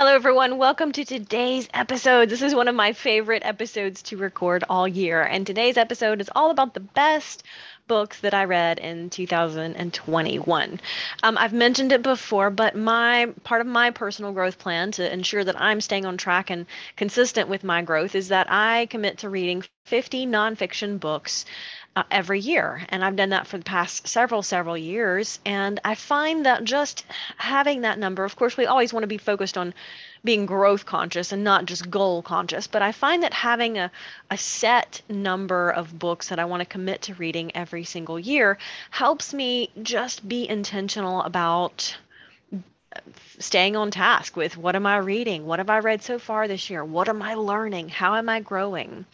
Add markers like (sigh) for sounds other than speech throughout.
Hello, everyone. Welcome to today's episode. This is one of my favorite episodes to record all year. And today's episode is all about the best books that I read in 2021. Um, I've mentioned it before, but my part of my personal growth plan to ensure that I'm staying on track and consistent with my growth is that I commit to reading 50 nonfiction books uh, every year. And I've done that for the past several, several years. And I find that just having that number, of course, we always want to be focused on being growth conscious and not just goal conscious. But I find that having a, a set number of books that I want to commit to reading every single year helps me just be intentional about staying on task with what am I reading? What have I read so far this year? What am I learning? How am I growing?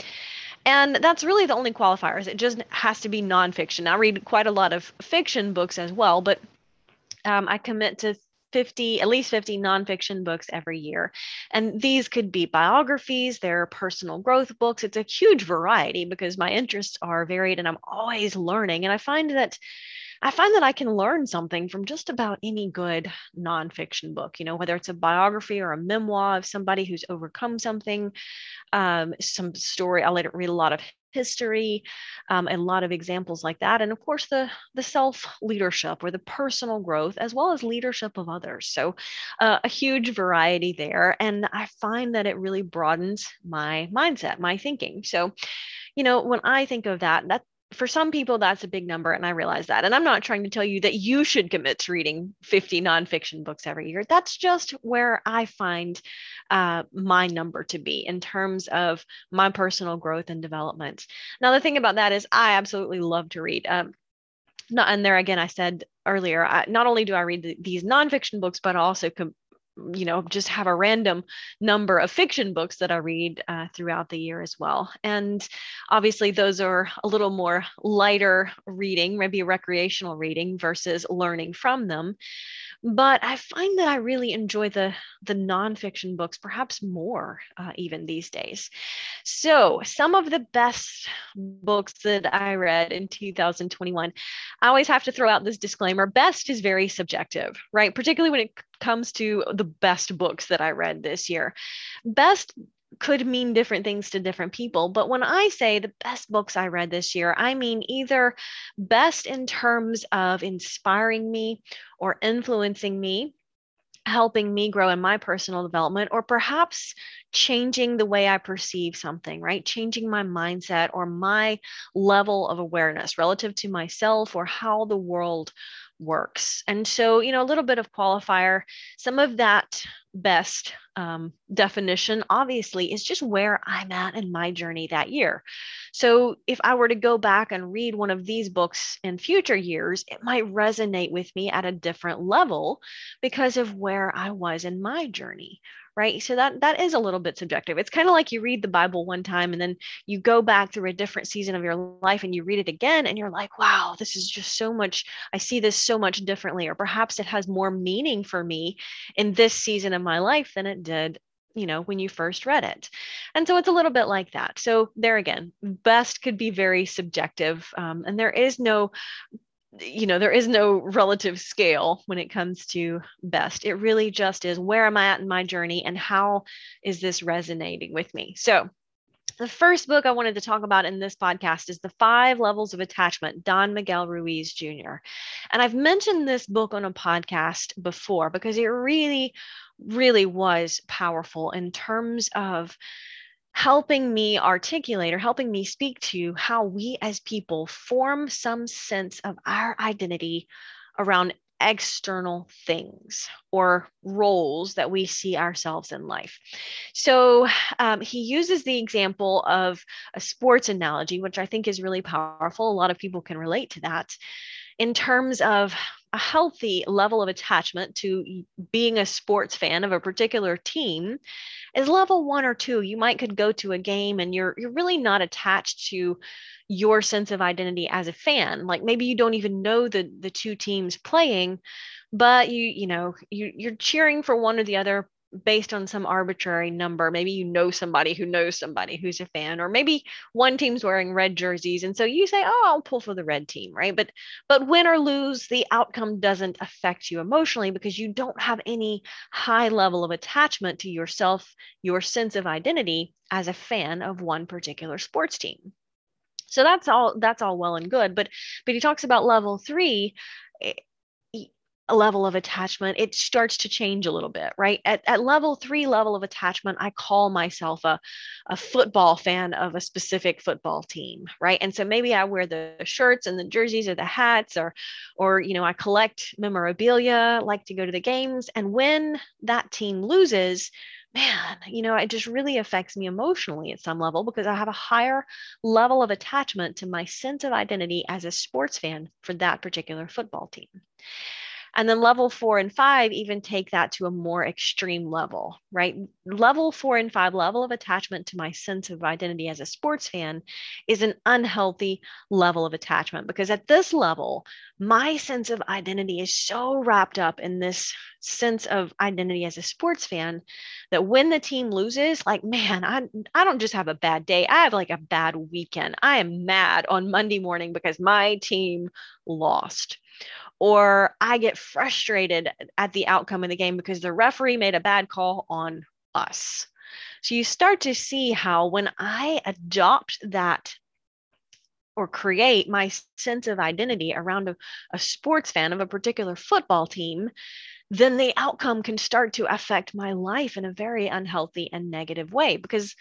And that's really the only qualifiers. It just has to be nonfiction. I read quite a lot of fiction books as well, but um, I commit to 50, at least 50 nonfiction books every year. And these could be biographies, they're personal growth books. It's a huge variety because my interests are varied and I'm always learning. And I find that I find that I can learn something from just about any good nonfiction book, you know, whether it's a biography or a memoir of somebody who's overcome something, um, some story. I let it read a lot of history, um, a lot of examples like that, and of course the the self leadership or the personal growth as well as leadership of others. So uh, a huge variety there, and I find that it really broadens my mindset, my thinking. So, you know, when I think of that, that for some people that's a big number and i realize that and i'm not trying to tell you that you should commit to reading 50 nonfiction books every year. That's just where i find uh, my number to be in terms of my personal growth and development. Now the thing about that is i absolutely love to read um, not and there again i said earlier I, not only do i read the, these nonfiction books but also com- you know just have a random number of fiction books that i read uh, throughout the year as well and obviously those are a little more lighter reading maybe recreational reading versus learning from them but I find that I really enjoy the the nonfiction books, perhaps more uh, even these days. So some of the best books that I read in 2021, I always have to throw out this disclaimer: best is very subjective, right? Particularly when it comes to the best books that I read this year. Best could mean different things to different people. But when I say the best books I read this year, I mean either best in terms of inspiring me or influencing me, helping me grow in my personal development, or perhaps changing the way I perceive something, right? Changing my mindset or my level of awareness relative to myself or how the world works. And so, you know, a little bit of qualifier, some of that best um, definition, obviously, is just where I'm at in my journey that year. So, if I were to go back and read one of these books in future years, it might resonate with me at a different level because of where I was in my journey, right? So that that is a little bit subjective. It's kind of like you read the bible one time and then you go back through a different season of your life and you read it again and you're like wow this is just so much i see this so much differently or perhaps it has more meaning for me in this season of my life than it did you know when you first read it. And so it's a little bit like that. So there again best could be very subjective um, and there is no you know there is no relative scale when it comes to best it really just is where am i at in my journey and how is this resonating with me so the first book I wanted to talk about in this podcast is The Five Levels of Attachment, Don Miguel Ruiz Jr. And I've mentioned this book on a podcast before because it really, really was powerful in terms of helping me articulate or helping me speak to how we as people form some sense of our identity around external things or roles that we see ourselves in life. So um, he uses the example of a sports analogy, which I think is really powerful. A lot of people can relate to that in terms of a healthy level of attachment to being a sports fan of a particular team is level one or two. You might could go to a game and you're you're really not attached to your sense of identity as a fan. Like maybe you don't even know the the two teams playing, but you you know you you're cheering for one or the other based on some arbitrary number. Maybe you know somebody who knows somebody who's a fan, or maybe one team's wearing red jerseys, and so you say, "Oh, I'll pull for the red team," right? But but win or lose, the outcome doesn't affect you emotionally because you don't have any high level of attachment to yourself, your sense of identity as a fan of one particular sports team. So that's all that's all well and good, but but he talks about level 3 eh, level of attachment, it starts to change a little bit, right? At, at level three level of attachment, I call myself a, a football fan of a specific football team, right? And so maybe I wear the shirts and the jerseys or the hats or, or, you know, I collect memorabilia, like to go to the games. And when that team loses, man, you know, it just really affects me emotionally at some level because I have a higher level of attachment to my sense of identity as a sports fan for that particular football team. And then level four and five even take that to a more extreme level, right? Level four and five, level of attachment to my sense of identity as a sports fan, is an unhealthy level of attachment because at this level, my sense of identity is so wrapped up in this sense of identity as a sports fan that when the team loses, like, man, I, I don't just have a bad day, I have like a bad weekend. I am mad on Monday morning because my team lost or I get frustrated at the outcome of the game because the referee made a bad call on us. So you start to see how when I adopt that or create my sense of identity around a, a sports fan of a particular football team, then the outcome can start to affect my life in a very unhealthy and negative way because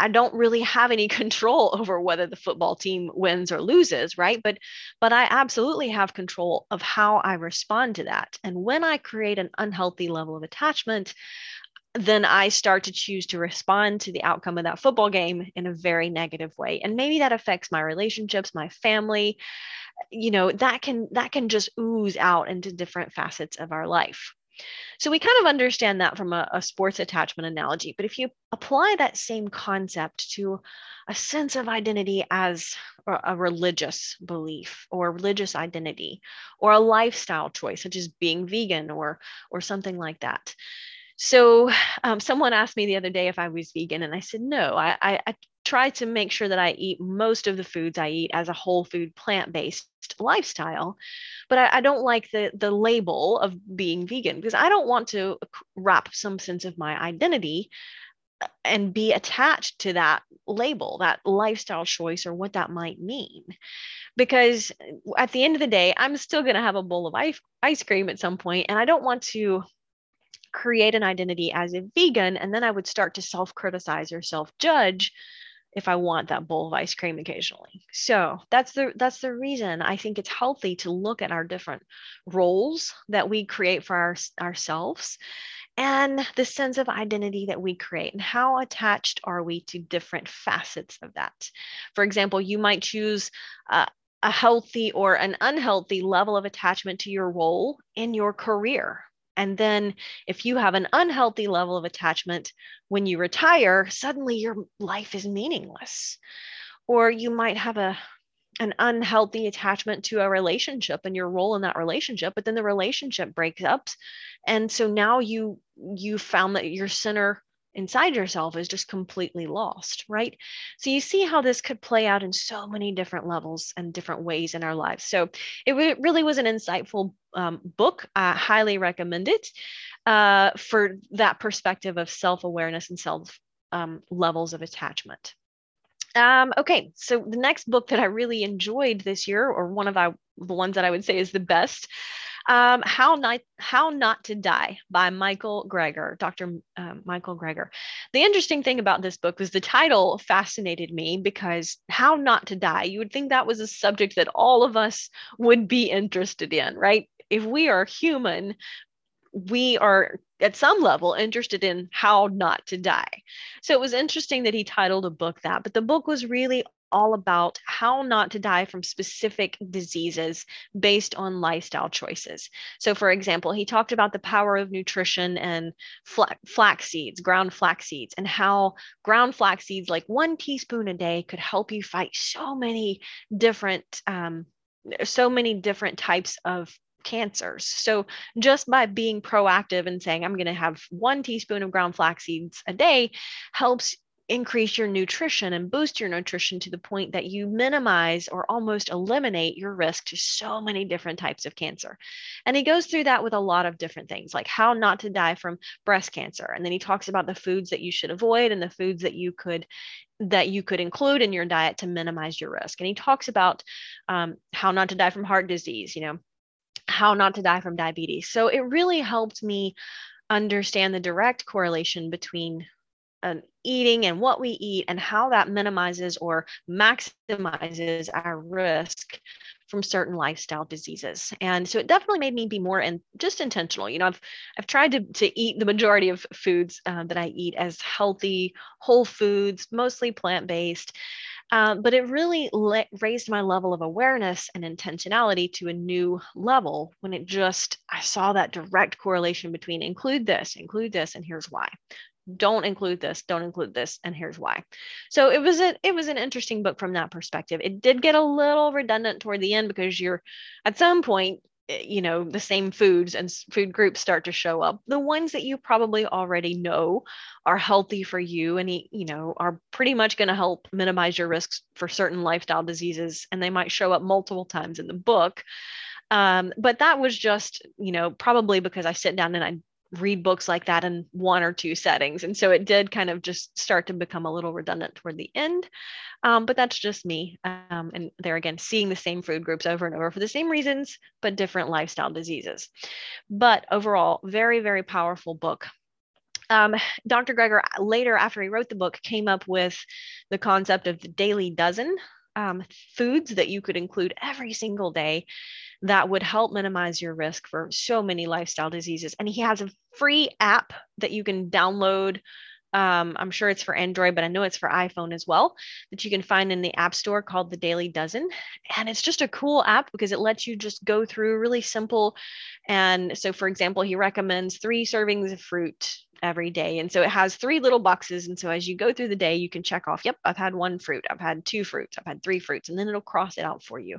I don't really have any (laughs) control over whether the football team wins or loses, right? But but I absolutely have control of how I respond to that. And when I create an unhealthy level of attachment, then I start to choose to respond to the outcome of that football game in a very negative way. And maybe that affects my relationships, my family. You know, that can that can just ooze out into different facets of our life. So we kind of understand that from a, a, sports attachment analogy. But if you apply that same concept to a sense of identity as a religious belief or religious identity or a lifestyle choice, such as being vegan or or something like that. So um, someone asked me the other day if I was vegan, and I said no. I, I, I try to make sure that I eat most of the foods I eat as a whole food plant based lifestyle. But I, I, don't like the the label of being vegan because I don't want to wrap some sense of my identity uh, and be attached to that label, that lifestyle choice, or what that might mean. Because at the end of the day, I'm still going to have a bowl of ice, ice cream at some point, and I don't want to create an identity as a vegan and then I would start to self criticize or self judge if I want that bowl of ice cream occasionally. So that's the that's the reason I think it's healthy to look at our different roles that we create for our, ourselves and the sense of identity that we create and how attached are we to different facets of that. For example, you might choose uh, a healthy or an unhealthy level of attachment to your role in your career and then if you have an unhealthy level of attachment when you retire, suddenly your life is meaningless. Or you might have a an unhealthy attachment to a relationship and your role in that relationship but then the relationship breaks up and so now you you found that your center inside yourself is just completely lost, right? So you see how this could play out in so many different levels and different ways in our lives. So it really was an insightful um, book. I highly recommend it uh, for that perspective of self awareness and self um, levels of attachment. Um, okay, so the next book that I really enjoyed this year, or one of the ones that I would say is the best, um, How Not How Not to Die by Michael Greger, Dr. Uh, Michael Greger. The interesting thing about this book was the title fascinated me because How Not to Die. You would think that was a subject that all of us would be interested in, right? If we are human, we are at some level interested in how not to die. So it was interesting that he titled a book that, but the book was really all about how not to die from specific diseases based on lifestyle choices. So, for example, he talked about the power of nutrition and flax seeds, ground flax seeds, and how ground flax seeds, like one teaspoon a day, could help you fight so many different. Um, so many different types of cancers. So just by being proactive and saying, I'm going to have one teaspoon of ground flax seeds a day helps increase your nutrition and boost your nutrition to the point that you minimize or almost eliminate your risk to so many different types of cancer. And he goes through that with a lot of different things, like how not to die from breast cancer. And then he talks about the foods that you should avoid and the foods that you could that you could include in your diet to minimize your risk. And he talks about um, how not to die from heart disease, you know, how not to die from diabetes. So it really helped me understand the direct correlation between an eating and what we eat and how that minimizes or maximizes our risk from certain lifestyle diseases. And so it definitely made me be more and just intentional. You know, I've I've tried to to eat the majority of foods uh, that I eat as healthy, whole foods, mostly plant based. Um, but it really le- raised my level of awareness and intentionality to a new level when it just I saw that direct correlation between include this, include this, and here's why don't include this don't include this and here's why. So it was a it was an interesting book from that perspective. It did get a little redundant toward the end because you're at some point eh, you know the same foods and food groups start to show up. The ones that you probably already know are healthy for you and you know are pretty much going to help minimize your risks for certain lifestyle diseases and they might show up multiple times in the book. Um, but that was just you know probably because i sit down and i read books like that in one or two settings. And so it did kind of just start to become a little redundant toward the end. Um, but that's just me. Um, and there again, seeing the same food groups over and over for the same reasons, but different lifestyle diseases. But overall, very, very powerful book. Um, Dr. Greger later, after he wrote the book, came up with the concept of the daily dozen um, foods that you could include every single day that would help minimize your risk for so many lifestyle diseases. And he has a free app that you can download. Um, I'm sure it's for Android, but I know it's for iPhone as well, that you can find in the App Store called the Daily Dozen. And it's just a cool app because it lets you just go through really simple. And so, for example, he recommends three servings of fruit every day. And so it has three little boxes. And so as you go through the day, you can check off, yep, I've had one fruit, I've had two fruits, I've had three fruits, and then it'll cross it out for you.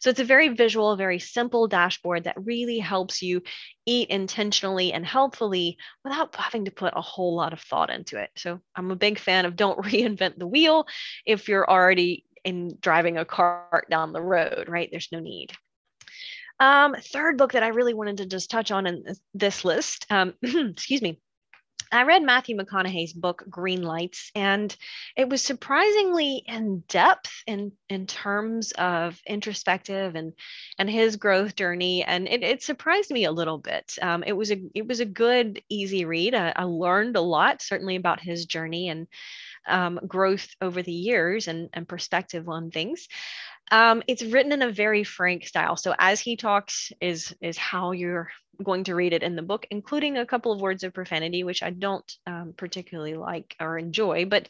So it's a very visual, very simple dashboard that really helps you eat intentionally and healthfully without having to put a whole lot of thought into it. So I'm a big fan of don't (laughs) reinvent the wheel if you're already in driving a cart down the road, right? There's no need. Um, third book that I really wanted to just touch on in this list, um, (clears throat) excuse me, I read Matthew McConaughey's book Green Lights, and it was surprisingly in depth in in terms of introspective and and his growth journey, and it, it surprised me a little bit. Um, it was a it was a good, easy read. I, I learned a lot, certainly about his journey and um, growth over the years and, and perspective on things. Um, it's written in a very frank style. So as he talks is is how you're going to read it in the book, including a couple of words of profanity, which I don't um, particularly like or enjoy, but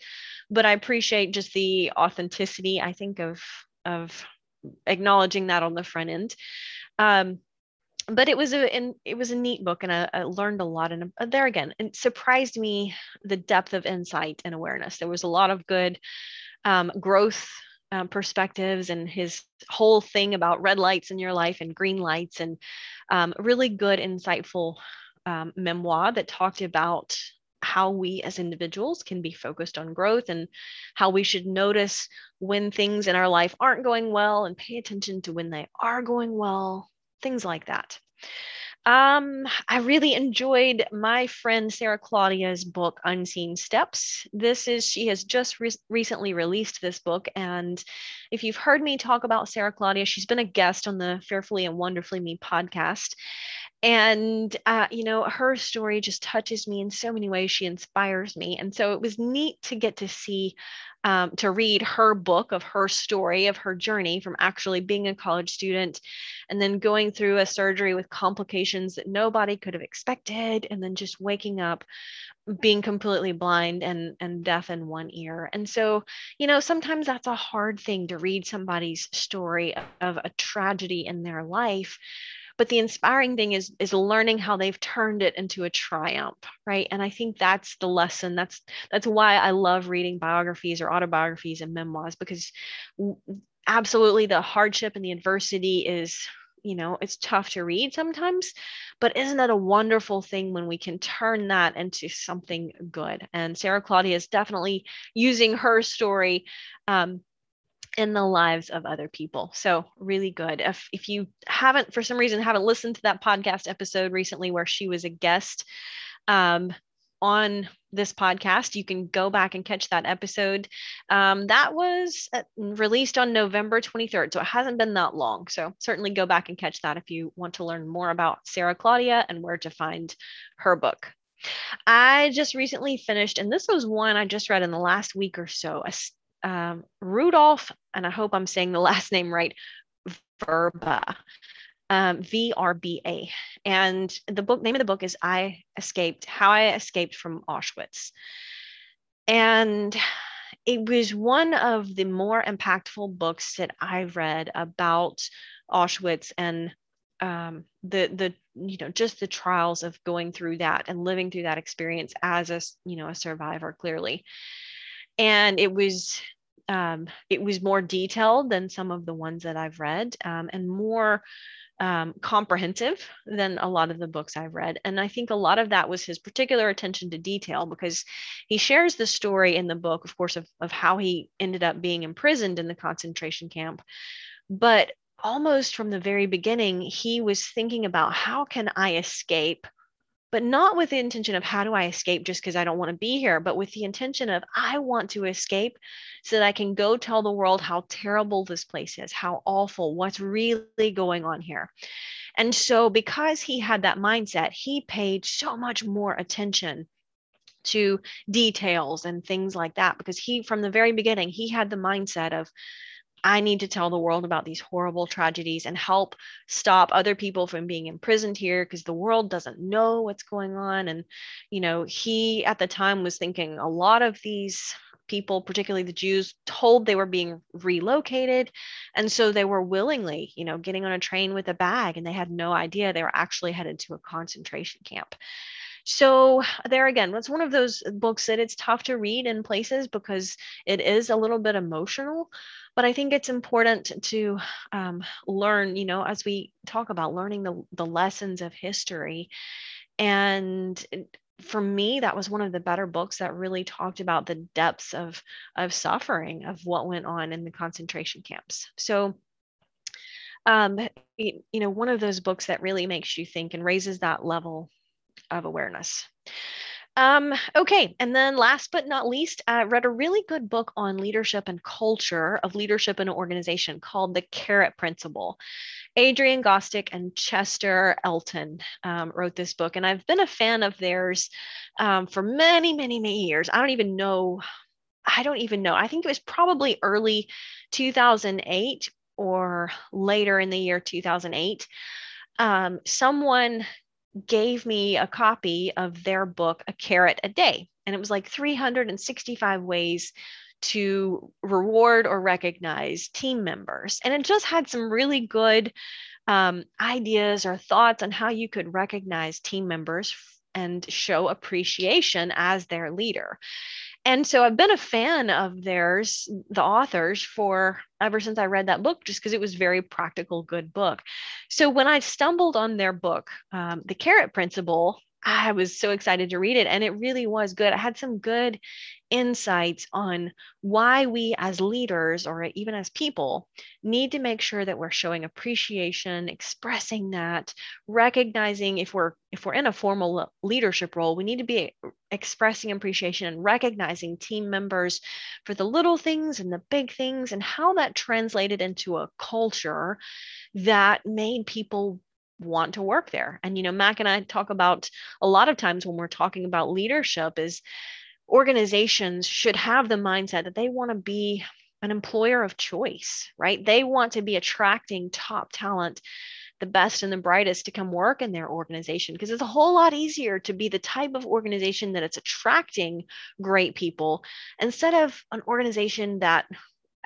but I appreciate just the authenticity. I think of of acknowledging that on the front end. Um, but it was a and it was a neat book, and I, I learned a lot. And uh, there again, it surprised me the depth of insight and awareness. There was a lot of good um, growth um, perspectives and his whole thing about red lights in your life and green lights and um, really good insightful um, memoir that talked about how we as individuals can be focused on growth and how we should notice when things in our life aren't going well and pay attention to when they are going well things like that um, I really enjoyed my friend Sarah Claudia's book, Unseen Steps. This is, she has just re- recently released this book. And if you've heard me talk about Sarah Claudia, she's been a guest on the Fearfully and Wonderfully Me podcast. And, uh, you know, her story just touches me in so many ways. She inspires me. And so it was neat to get to see um, to read her book of her story of her journey from actually being a college student and then going through a surgery with complications that nobody could have expected and then just waking up being completely blind and and deaf in one ear. And so you know sometimes that's a hard thing to read somebody's story of a tragedy in their life but the inspiring thing is is learning how they've turned it into a triumph right and i think that's the lesson that's that's why i love reading biographies or autobiographies and memoirs because absolutely the hardship and the adversity is you know, it's tough to read sometimes, but isn't that a wonderful thing when we can turn that into something good? And Sarah Claudia is definitely using her story um, in the lives of other people. So really good. If if you haven't for some reason haven't listened to that podcast episode recently where she was a guest um, on this podcast, you can go back and catch that episode. Um, that was uh, released on November 23rd, so it hasn't been that long. So certainly go back and catch that if you want to learn more about Sarah Claudia and where to find her book. I just recently finished, and this was one I just read in the last week or so, a um, Rudolf, and I hope I'm saying the (laughs) last name right, Vrba, um, V R B A. And the book name of the book is I Escaped How I Escaped from Auschwitz. And it was one of the more impactful books that I've read about Auschwitz and um, the the you know just the trials of going through that and living through that experience as a you know a survivor clearly and it was um, it was more detailed than some of the ones that I've read um, and more um, comprehensive than a lot of the books I've read. And I think a lot of that was his particular attention to detail because he shares the story in the book, of course, of, of how he ended up being imprisoned in the concentration camp. But almost from the very beginning, he was thinking about how can I escape but not with the intention of how do I escape just because I don't want to be here, but with the intention of I want to escape so that I can go tell the world how terrible this place is, how awful, what's really going on here. And so, because he had that mindset, he paid so much more attention to details and things like that because he, from the very beginning, he had the mindset of, I need to tell the world about these horrible tragedies and help stop other people from being imprisoned here because the world doesn't know what's going on. And, you know, he at the time was thinking a lot of these people, particularly the Jews, told they were being relocated. And so they were willingly, you know, getting on a train with a bag and they had no idea they were actually headed to a concentration camp. So there again, it's one of those books that it's tough to read in places because it is a little bit emotional. But I think it's important to um, learn, you know, as we talk about learning the, the lessons of history. And for me, that was one of the better books that really talked about the depths of, of suffering of what went on in the concentration camps. So um, you know, one of those books that really makes you think and raises that level of awareness. Um, okay, and then last but not least, I read a really good book on leadership and culture of leadership in an organization called The Carrot Principle. Adrian Gostick and Chester Elton um, wrote this book, and I've been a fan of theirs um, for many, many, many years. I don't even know. I don't even know. I think it was probably early 2008 or later in the year 2008. Um, someone gave me a copy of their book, A Carrot a Day. And it was like 365 ways to reward or recognize team members. And it just had some really good um, ideas or thoughts on how you could recognize team members and show appreciation as their leader. And so I've been a fan of theirs, the authors, for ever since I read that book, just because it was very practical, good book. So when I stumbled on their book, um, The Carrot Principle, I was so excited to read it, and it really was good. I had some good insights on why we as leaders or even as people need to make sure that we're showing appreciation expressing that recognizing if we're if we're in a formal leadership role we need to be expressing appreciation and recognizing team members for the little things and the big things and how that translated into a culture that made people want to work there and you know mac and i talk about a lot of times when we're talking about leadership is organizations should have the mindset that they want to be an employer of choice, right? They want to be attracting top talent, the best and the brightest to come work in their organization because it's a whole lot easier to be the type of organization that it's attracting great people instead of an organization that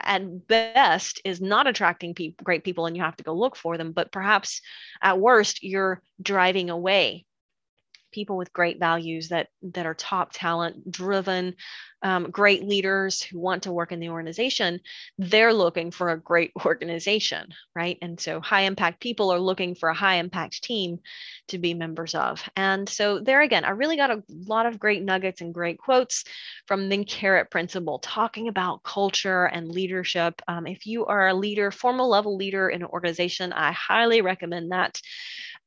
at best is not attracting pe- great people and you have to go look for them but perhaps at worst you're driving away people with great values that that are top talent driven um, great leaders who want to work in the organization they're looking for a great (laughs) organization right? And so high impact people are looking for a high impact team to be members of. And so there again i really got a lot of great nuggets and great quotes from the carrot principle talking about culture and leadership. Um, if you are a leader formal level leader in an organization i highly recommend that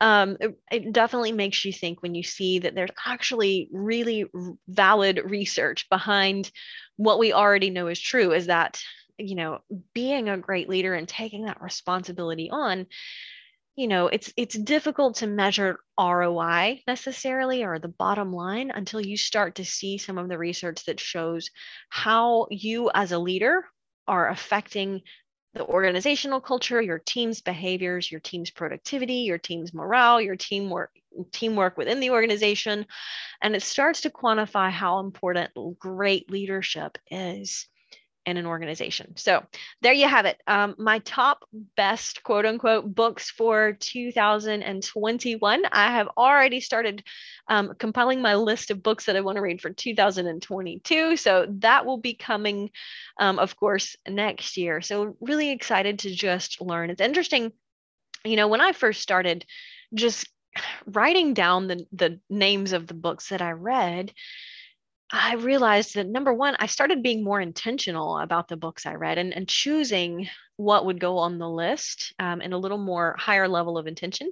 um, it, it, definitely makes you think when you see that there's actually really valid research behind what we already know is true is that you know being a great leader and taking that responsibility on you know it's it's difficult to measure ROI necessarily or the bottom line until you start to see some of the research that shows how you as a leader are affecting the organizational culture, your team's behaviors, your team's productivity, your team's morale, your teamwork teamwork within the organization. And it starts to quantify how important great leadership is in an organization. So there you have it. Um, my top best quote unquote books for 2021. I have already started um, compiling my list of books that I want to read for 2022. So that will be coming, um, of course, next year. So really excited to just learn. It's interesting. You know, when I first started just (sighs) writing down the, the names of the books that I read, I realized that number one, I started being more intentional about the books I read and, and choosing what would go on the list um, in a little more higher level of intention.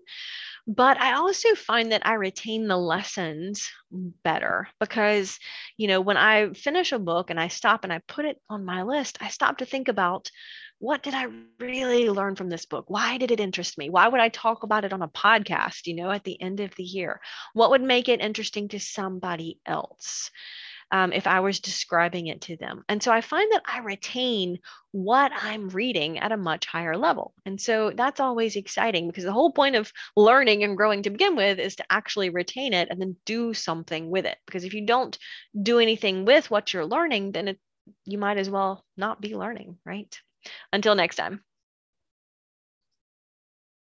But I also find that I retain the lessons better because, you know, when I finish a book and I stop and I put it on my list, I stop to think about what did I really learn from this book? Why did it interest me? Why would I talk about it on a podcast, you know, at the end of the year? What would make it interesting to somebody else? Um, if I was describing it to them. And so I find that I retain what I'm reading at a much higher level. And so that's always exciting because the whole point of learning and growing to begin with is to actually retain it and then do something with it. Because if you don't do anything with what you're learning, then it, you might as well not be learning, right? Until next time.